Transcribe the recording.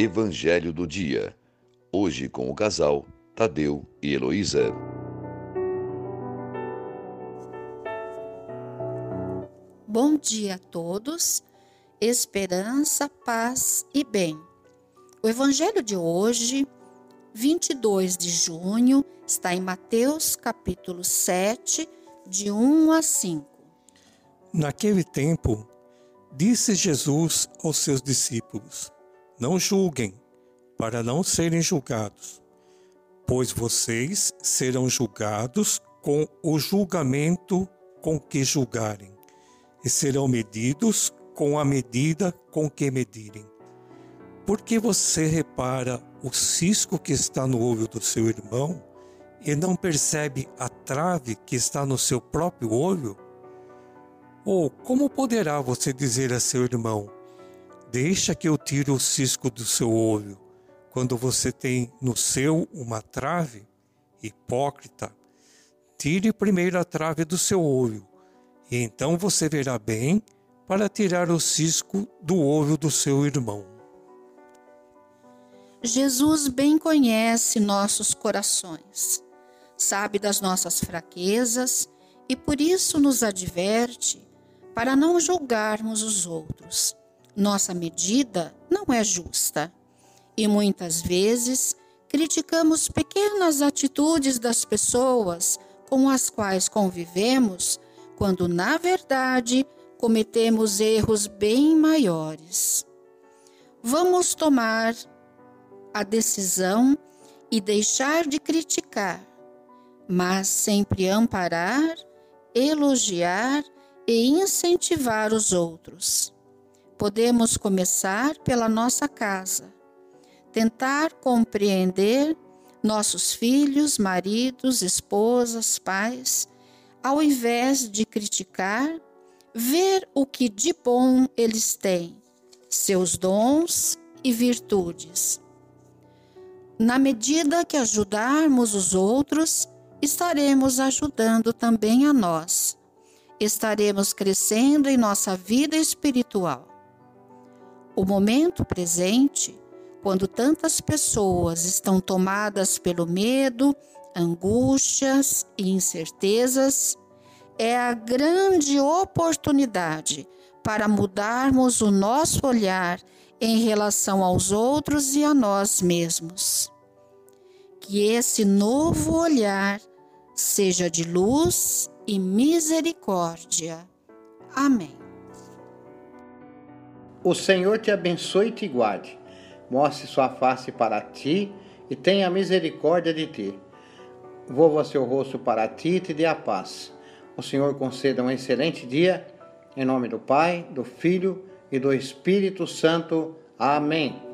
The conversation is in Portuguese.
Evangelho do Dia. Hoje com o casal Tadeu e Heloísa. Bom dia a todos, esperança, paz e bem. O Evangelho de hoje, 22 de junho, está em Mateus capítulo 7, de 1 a 5. Naquele tempo, disse Jesus aos seus discípulos: Não julguem, para não serem julgados, pois vocês serão julgados com o julgamento com que julgarem, e serão medidos com a medida com que medirem. Por que você repara o cisco que está no olho do seu irmão e não percebe a trave que está no seu próprio olho? Ou como poderá você dizer a seu irmão: Deixa que eu tire o cisco do seu olho, quando você tem no seu uma trave? Hipócrita, tire primeiro a trave do seu olho, e então você verá bem para tirar o cisco do olho do seu irmão. Jesus bem conhece nossos corações sabe das nossas fraquezas e por isso nos adverte para não julgarmos os outros. Nossa medida não é justa e muitas vezes criticamos pequenas atitudes das pessoas com as quais convivemos, quando na verdade cometemos erros bem maiores. Vamos tomar a decisão e deixar de criticar mas sempre amparar, elogiar e incentivar os outros. Podemos começar pela nossa casa, tentar compreender nossos filhos, maridos, esposas, pais, ao invés de criticar, ver o que de bom eles têm, seus dons e virtudes. Na medida que ajudarmos os outros, estaremos ajudando também a nós. Estaremos crescendo em nossa vida espiritual. O momento presente, quando tantas pessoas estão tomadas pelo medo, angústias e incertezas, é a grande oportunidade para mudarmos o nosso olhar em relação aos outros e a nós mesmos. Que esse novo olhar seja de luz e misericórdia. Amém. O Senhor te abençoe e te guarde, mostre sua face para ti e tenha misericórdia de ti. Volva seu rosto para ti e te dê a paz. O Senhor conceda um excelente dia, em nome do Pai, do Filho e do Espírito Santo. Amém.